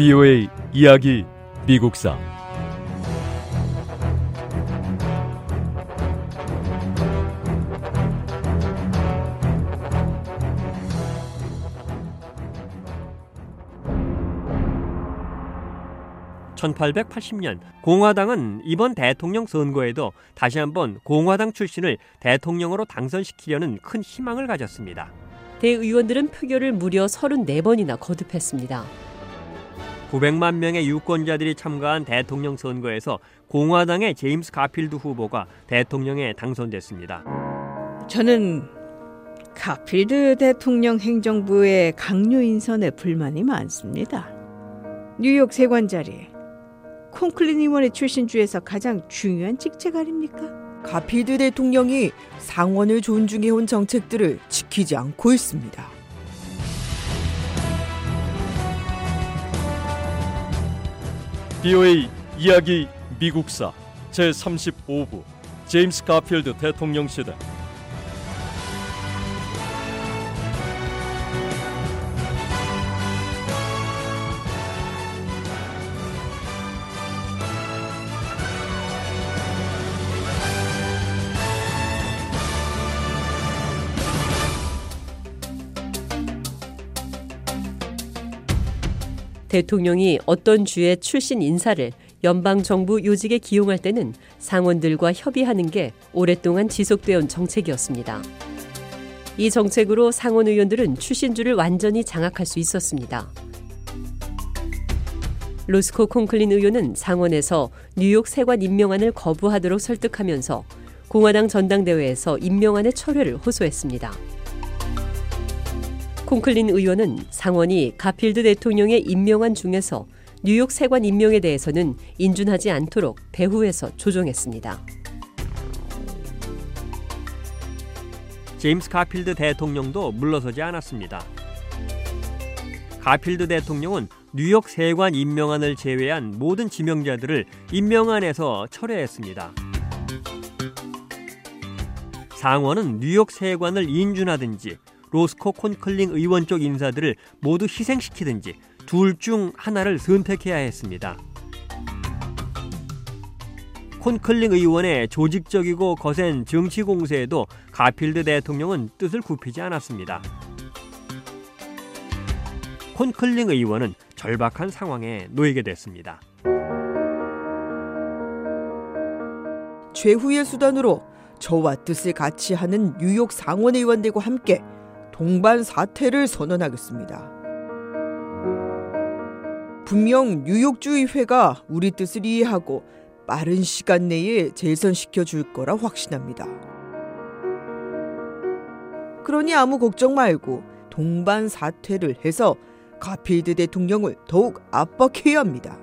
VOA 이야기 미국사 (1880년) 공화당은 이번 대통령 선거에도 다시 한번 공화당 출신을 대통령으로 당선시키려는 큰 희망을 가졌습니다. 대의원들은 표결을 무려 34번이나 거듭했습니다. 900만 명의 유권자들이 참가한 대통령 선거에서 공화당의 제임스 가필드 후보가 대통령에 당선됐습니다. 저는 가필드 대통령 행정부의 강요 인선에 불만이 많습니다. 뉴욕 세관 자리 콩클린 의원의 출신 주에서 가장 중요한 직책 아닙니까? 가필드 대통령이 상원을 존중해온 정책들을 지키지 않고 있습니다. BOA 이야기 미국사 제35부 제임스 가필드 대통령 시대 대통령이 어떤 주의 출신 인사를 연방 정부 요직에 기용할 때는 상원들과 협의하는 게 오랫동안 지속되어 온 정책이었습니다. 이 정책으로 상원 의원들은 출신주를 완전히 장악할 수 있었습니다. 로스코 콩클린 의원은 상원에서 뉴욕 세관 임명안을 거부하도록 설득하면서 공화당 전당대회에서 임명안의 철회를 호소했습니다. 콩클린 의원은 상원이 가필드 대통령의 임명안 중에서 뉴욕 세관 임명에 대해서는 인준하지 않도록 배후에서 조정했습니다. 제임스 가필드 대통령도 물러서지 않았습니다. 가필드 대통령은 뉴욕 세관 임명안을 제외한 모든 지명자들을 임명안에서 철회했습니다. 상원은 뉴욕 세관을 인준하든지 로스코 콘클링 의원 쪽 인사들을 모두 희생시키든지 둘 중 하나를 선택해야 했습니다. 콘클링 의원의 조직적이고 거센 정치 공세에도 가필드 대통령은 뜻을 굽히지 않았습니다. 콘클링 의원은 절박한 상황에 놓이게 됐습니다. 최후의 수단으로 저와 뜻을 같이 하는 뉴욕 상원 의원들과 함께 동반 사퇴를 선언하겠습니다. 분명 뉴욕주의회가 우리 뜻을 이해하고 빠른 시간 내에 재선시켜 줄 거라 확신합니다. 그러니 아무 걱정 말고 동반 사퇴를 해서 가필드 대통령을 더욱 압박해야 합니다.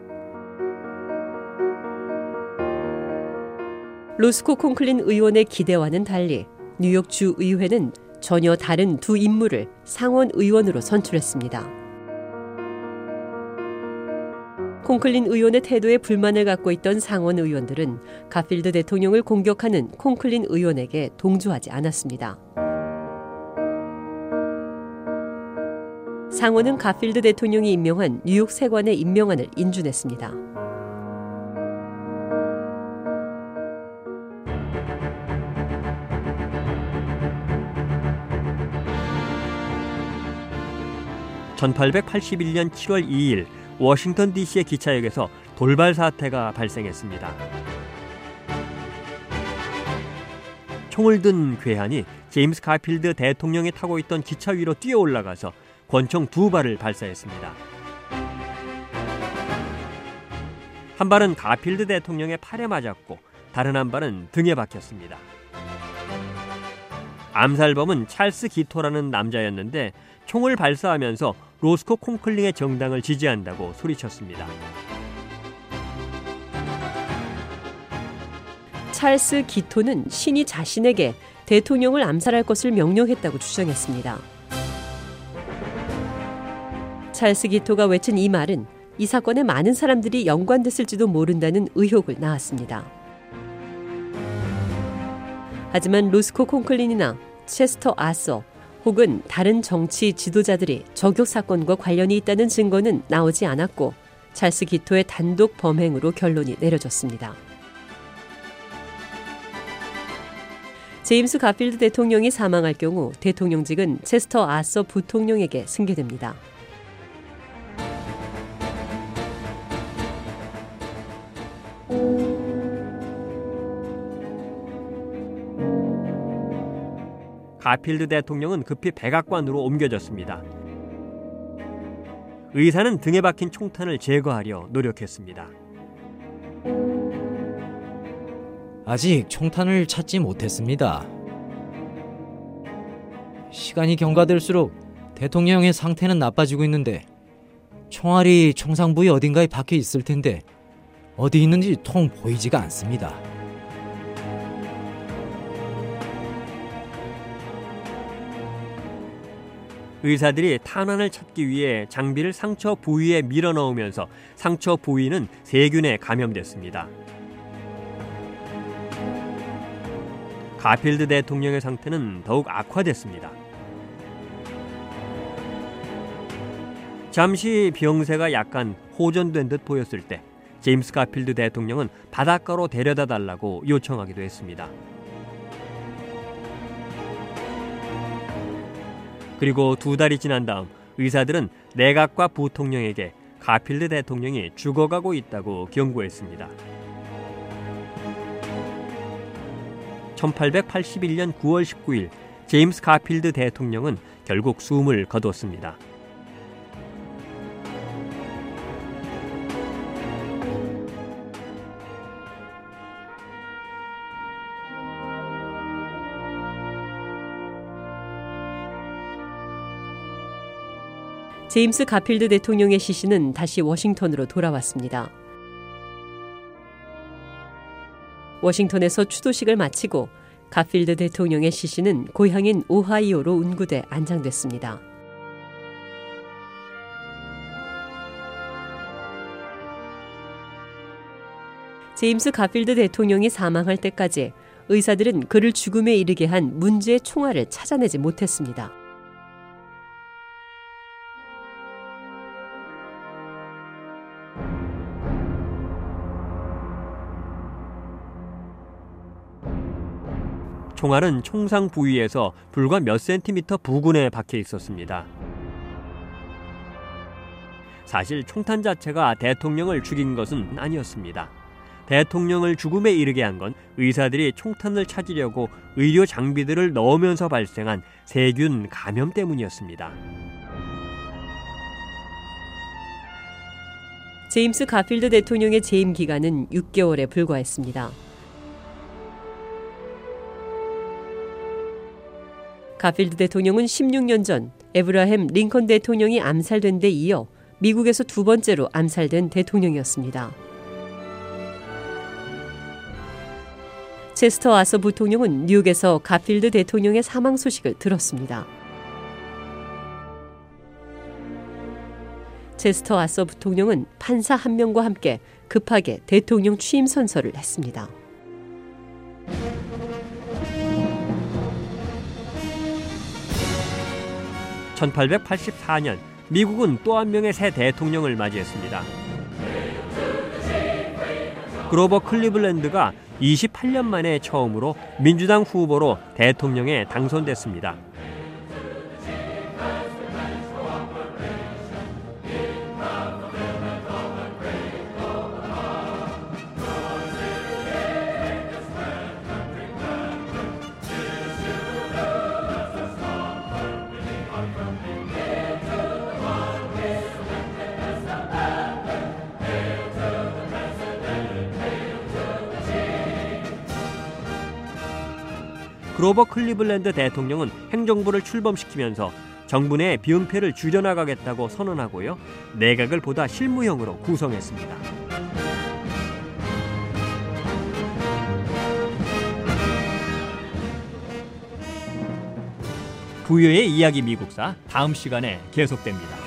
로스코 콩클린 의원의 기대와는 달리 뉴욕 주 의회는 전혀 다른 두 인물을 상원 의원으로 선출했습니다. 콩클린 의원의 태도에 불만을 갖고 있던 상원 의원들은 가필드 대통령을 공격하는 콩클린 의원에게 동조하지 않았습니다. 상원은 가필드 대통령이 임명한 뉴욕 세관의 임명안을 인준했습니다. (1881년 7월 2일) 워싱턴 DC의 기차역에서 돌발 사태가 발생했습니다. 총을 든 괴한이 제임스 가필드 대통령이 타고 있던 기차 위로 뛰어 올라가서 권총 두 발을 발사했습니다. 한 발은 가필드 대통령의 팔에 맞았고 다른 한 발은 등에 박혔습니다. 암살범은 찰스 기토라는 남자였는데 총을 발사하면서 로스코 콩클링의 정당을 지지한다고 소리쳤습니다. 찰스 기토는 신이 자신에게 대통령을 암살할 것을 명령했다고 주장했습니다. 찰스 기토가 외친 이 말은 이 사건에 많은 사람들이 연관됐을지도 모른다는 의혹을 낳았습니다. 하지만 로스코 콩클린이나 체스터 아서 혹은 다른 정치 지도자들이 저격 사건과 관련이 있다는 증거는 나오지 않았고 찰스 기토의 단독 범행으로 결론이 내려졌습니다. 제임스 가필드 대통령이 사망할 경우 대통령직은 체스터 아서 부통령에게 승계됩니다. 가필드 대통령은 급히 백악관으로 옮겨졌습니다. 의사는 등에 박힌 총탄을 제거하려 노력했습니다. 아직 총탄을 찾지 못했습니다. 시간이 경과될수록 대통령의 상태는 나빠지고 있는데 총알이 총상부의 어딘가에 박혀 있을 텐데 어디 있는지 통 보이지가 않습니다. 의사들이 탄환을 찾기 위해 장비를 상처 부위에 밀어 넣으면서 상처 부위는 세균에 감염됐습니다. 가필드 대통령의 상태는 더욱 악화됐습니다. 잠시 병세가 약간 호전된 듯 보였을 때 제임스 가필드 대통령은 바닷가로 데려다 달라고 요청하기도 했습니다. 그리고 두 달이 지난 다음 의사들은 내각과 부통령에게 가필드 대통령이 죽어가고 있다고 경고했습니다. 1881년 9월 19일 제임스 가필드 대통령은 결국 숨을 거뒀습니다. 제임스 가필드 대통령의 시신은 다시 워싱턴으로 돌아왔습니다. 워싱턴에서 추도식을 마치고 가필드 대통령의 시신은 고향인 오하이오로 운구돼 안장됐습니다. 제임스 가필드 대통령이 사망할 때까지 의사들은 그를 죽음에 이르게 한 문제의 총알을 찾아내지 못했습니다. 총알은 총상 부위에서 불과 몇 센티미터 부근에 박혀 있었습니다. 사실 총탄 자체가 대통령을 죽인 것은 아니었습니다. 대통령을 죽음에 이르게 한 건 의사들이 총탄을 찾으려고 의료 장비들을 넣으면서 발생한 세균 감염 때문이었습니다. 제임스 가필드 대통령의 재임 기간은 6개월에 불과했습니다. 가필드 대통령은 16년 전 에브라햄 링컨 대통령이 암살된 데 이어 미국에서 두 번째로 암살된 대통령이었습니다. 체스터 아서 부통령은 뉴욕에서 가필드 대통령의 사망 소식을 들었습니다. 체스터 아서 부통령은 판사 한 명과 함께 급하게 대통령 취임 선서를 했습니다. 1884년 미국은 또 한 명의 새 대통령을 맞이했습니다. 그로버 클리블랜드가 28년 만에 처음으로 민주당 후보로 대통령에 당선됐습니다. 그로버 클리블랜드 대통령은 행정부를 출범시키면서 정부 내 비용패를 줄여나가겠다고 선언하고요. 내각을 보다 실무형으로 구성했습니다. 부여의 이야기 미국사 다음 시간에 계속됩니다.